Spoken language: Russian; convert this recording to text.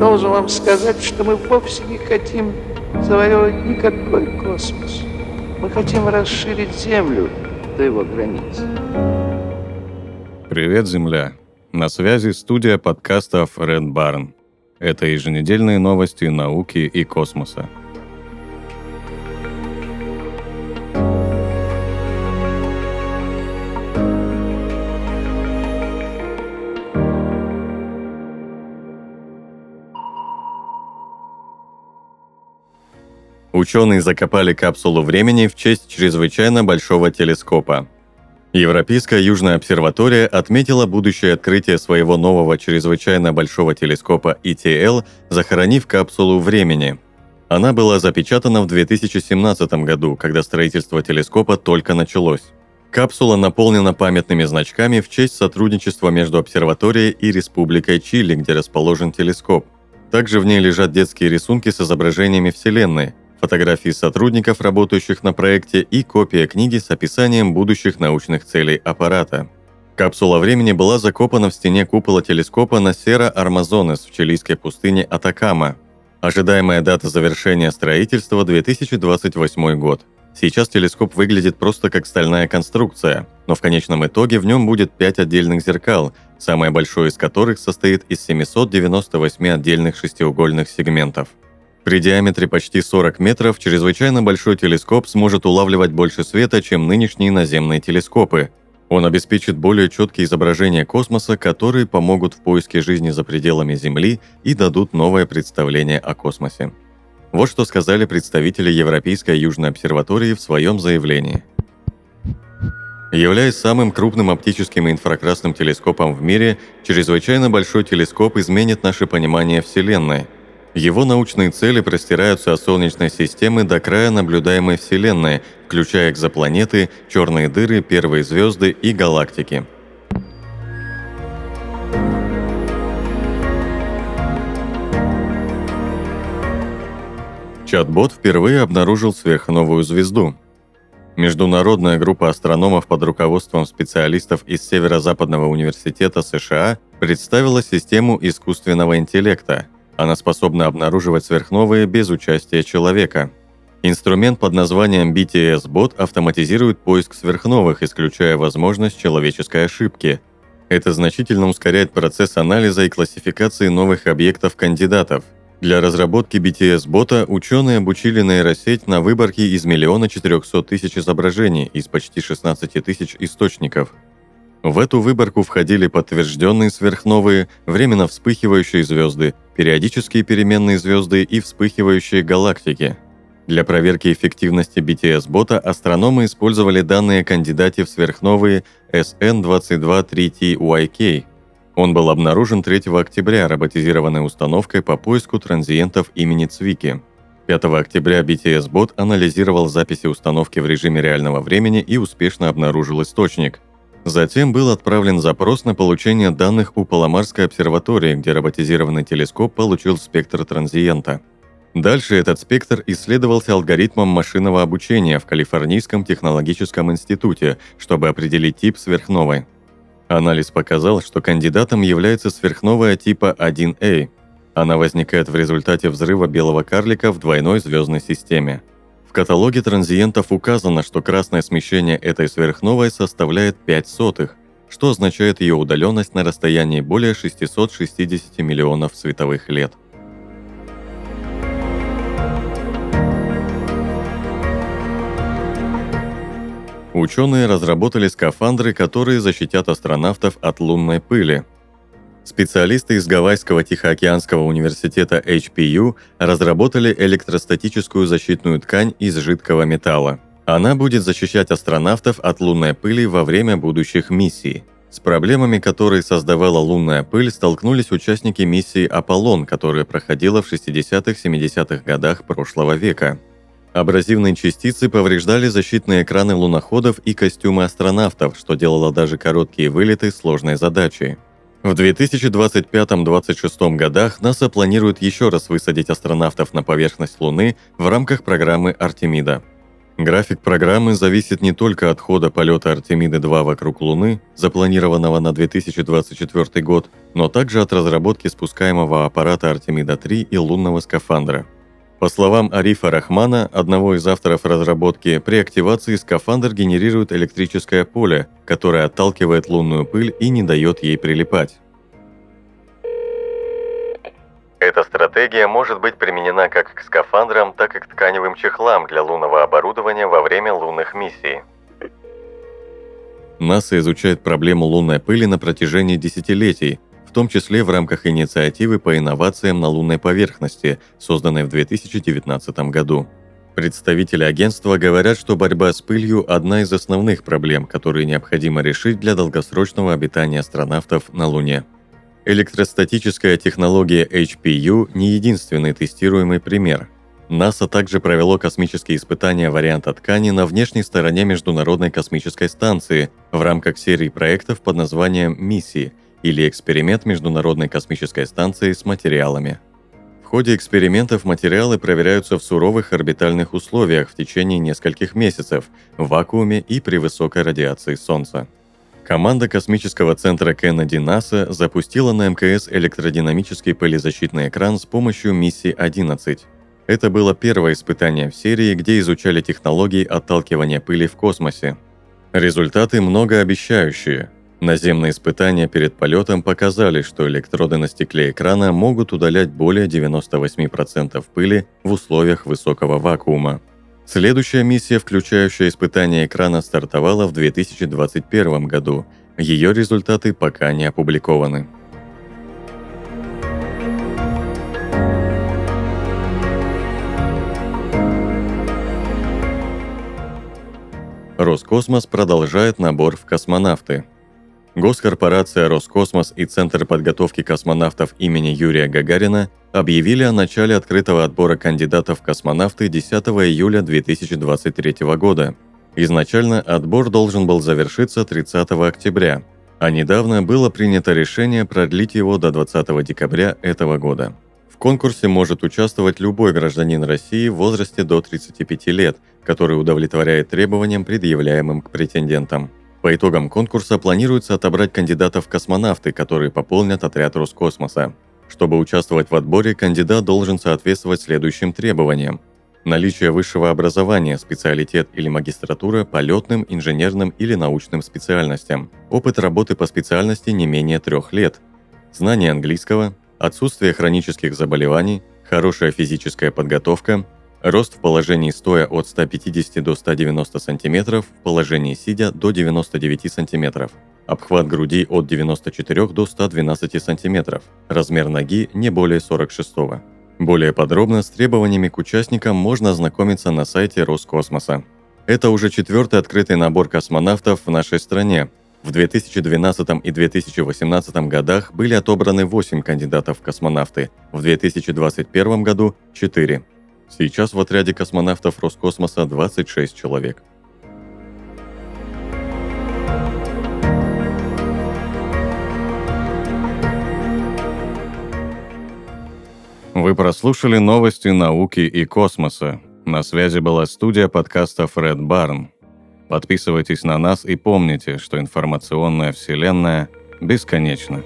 Должен вам сказать, что мы вовсе не хотим завоевывать никакой космос. Мы хотим расширить Землю до его границ. Привет, Земля! На связи студия подкастов Red Barn. Это еженедельные новости науки и космоса. Ученые закопали капсулу времени в честь чрезвычайно большого телескопа. Европейская Южная обсерватория отметила будущее открытие своего нового чрезвычайно большого телескопа ETL, захоронив капсулу времени. Она была запечатана в 2017 году, когда строительство телескопа только началось. Капсула наполнена памятными значками в честь сотрудничества между обсерваторией и Республикой Чили, где расположен телескоп. Также в ней лежат детские рисунки с изображениями Вселенной, фотографии сотрудников, работающих на проекте и копия книги с описанием будущих научных целей аппарата. Капсула времени была закопана в стене купола телескопа на Сера-Армазонес в чилийской пустыне Атакама. Ожидаемая дата завершения строительства – 2028 год. Сейчас телескоп выглядит просто как стальная конструкция, но в конечном итоге в нем будет 5 отдельных зеркал, самое большое из которых состоит из 798 отдельных шестиугольных сегментов – при диаметре почти 40 метров чрезвычайно большой телескоп сможет улавливать больше света, чем нынешние наземные телескопы. Он обеспечит более четкие изображения космоса, которые помогут в поиске жизни за пределами Земли и дадут новое представление о космосе. Вот что сказали представители Европейской Южной обсерватории в своем заявлении. Являясь самым крупным оптическим и инфракрасным телескопом в мире, чрезвычайно большой телескоп изменит наше понимание Вселенной – его научные цели простираются от Солнечной системы до края наблюдаемой Вселенной, включая экзопланеты, черные дыры, первые звезды и галактики. Чат-бот впервые обнаружил сверхновую звезду. Международная группа астрономов под руководством специалистов из Северо-Западного университета США представила систему искусственного интеллекта – она способна обнаруживать сверхновые без участия человека. Инструмент под названием BTS-бот автоматизирует поиск сверхновых, исключая возможность человеческой ошибки. Это значительно ускоряет процесс анализа и классификации новых объектов-кандидатов. Для разработки BTS-бота ученые обучили нейросеть на выборке из миллиона четырехсот тысяч изображений из почти 16 тысяч источников – в эту выборку входили подтвержденные сверхновые, временно вспыхивающие звезды, периодические переменные звезды и вспыхивающие галактики. Для проверки эффективности BTS-бота астрономы использовали данные кандидате в сверхновые SN223TYK. Он был обнаружен 3 октября роботизированной установкой по поиску транзиентов имени Цвики. 5 октября BTS-бот анализировал записи установки в режиме реального времени и успешно обнаружил источник – Затем был отправлен запрос на получение данных у Паломарской обсерватории, где роботизированный телескоп получил спектр транзиента. Дальше этот спектр исследовался алгоритмом машинного обучения в Калифорнийском технологическом институте, чтобы определить тип сверхновой. Анализ показал, что кандидатом является сверхновая типа 1A. Она возникает в результате взрыва белого карлика в двойной звездной системе. В каталоге транзиентов указано, что красное смещение этой сверхновой составляет 5 сотых, что означает ее удаленность на расстоянии более 660 миллионов световых лет. Ученые разработали скафандры, которые защитят астронавтов от лунной пыли – Специалисты из Гавайского Тихоокеанского университета HPU разработали электростатическую защитную ткань из жидкого металла. Она будет защищать астронавтов от лунной пыли во время будущих миссий. С проблемами, которые создавала лунная пыль, столкнулись участники миссии «Аполлон», которая проходила в 60-70-х годах прошлого века. Абразивные частицы повреждали защитные экраны луноходов и костюмы астронавтов, что делало даже короткие вылеты сложной задачей. В 2025-2026 годах НАСА планирует еще раз высадить астронавтов на поверхность Луны в рамках программы Артемида. График программы зависит не только от хода полета Артемиды-2 вокруг Луны, запланированного на 2024 год, но также от разработки спускаемого аппарата Артемида-3 и лунного скафандра. По словам Арифа Рахмана, одного из авторов разработки, при активации скафандр генерирует электрическое поле, которое отталкивает лунную пыль и не дает ей прилипать. Эта стратегия может быть применена как к скафандрам, так и к тканевым чехлам для лунного оборудования во время лунных миссий. НАСА изучает проблему лунной пыли на протяжении десятилетий, в том числе в рамках инициативы по инновациям на лунной поверхности, созданной в 2019 году. Представители агентства говорят, что борьба с пылью – одна из основных проблем, которые необходимо решить для долгосрочного обитания астронавтов на Луне. Электростатическая технология HPU не единственный тестируемый пример. НАСА также провело космические испытания варианта ткани на внешней стороне Международной космической станции в рамках серии проектов под названием «Миссии» или «Эксперимент Международной космической станции с материалами». В ходе экспериментов материалы проверяются в суровых орбитальных условиях в течение нескольких месяцев, в вакууме и при высокой радиации Солнца. Команда космического центра Кеннеди НАСА запустила на МКС электродинамический пылезащитный экран с помощью миссии 11. Это было первое испытание в серии, где изучали технологии отталкивания пыли в космосе. Результаты многообещающие. Наземные испытания перед полетом показали, что электроды на стекле экрана могут удалять более 98% пыли в условиях высокого вакуума. Следующая миссия, включающая испытание экрана, стартовала в 2021 году. Ее результаты пока не опубликованы. Роскосмос продолжает набор в космонавты – Госкорпорация «Роскосмос» и Центр подготовки космонавтов имени Юрия Гагарина объявили о начале открытого отбора кандидатов в космонавты 10 июля 2023 года. Изначально отбор должен был завершиться 30 октября, а недавно было принято решение продлить его до 20 декабря этого года. В конкурсе может участвовать любой гражданин России в возрасте до 35 лет, который удовлетворяет требованиям, предъявляемым к претендентам – по итогам конкурса планируется отобрать кандидатов в космонавты, которые пополнят отряд Роскосмоса. Чтобы участвовать в отборе, кандидат должен соответствовать следующим требованиям. Наличие высшего образования, специалитет или магистратура по летным, инженерным или научным специальностям. Опыт работы по специальности не менее трех лет. Знание английского, отсутствие хронических заболеваний, хорошая физическая подготовка, Рост в положении стоя от 150 до 190 см, в положении сидя до 99 см. Обхват груди от 94 до 112 см. Размер ноги не более 46 -го. Более подробно с требованиями к участникам можно ознакомиться на сайте Роскосмоса. Это уже четвертый открытый набор космонавтов в нашей стране. В 2012 и 2018 годах были отобраны 8 кандидатов в космонавты, в 2021 году – 4. Сейчас в отряде космонавтов Роскосмоса 26 человек. Вы прослушали новости науки и космоса. На связи была студия подкаста Фред Барн. Подписывайтесь на нас и помните, что информационная вселенная бесконечна.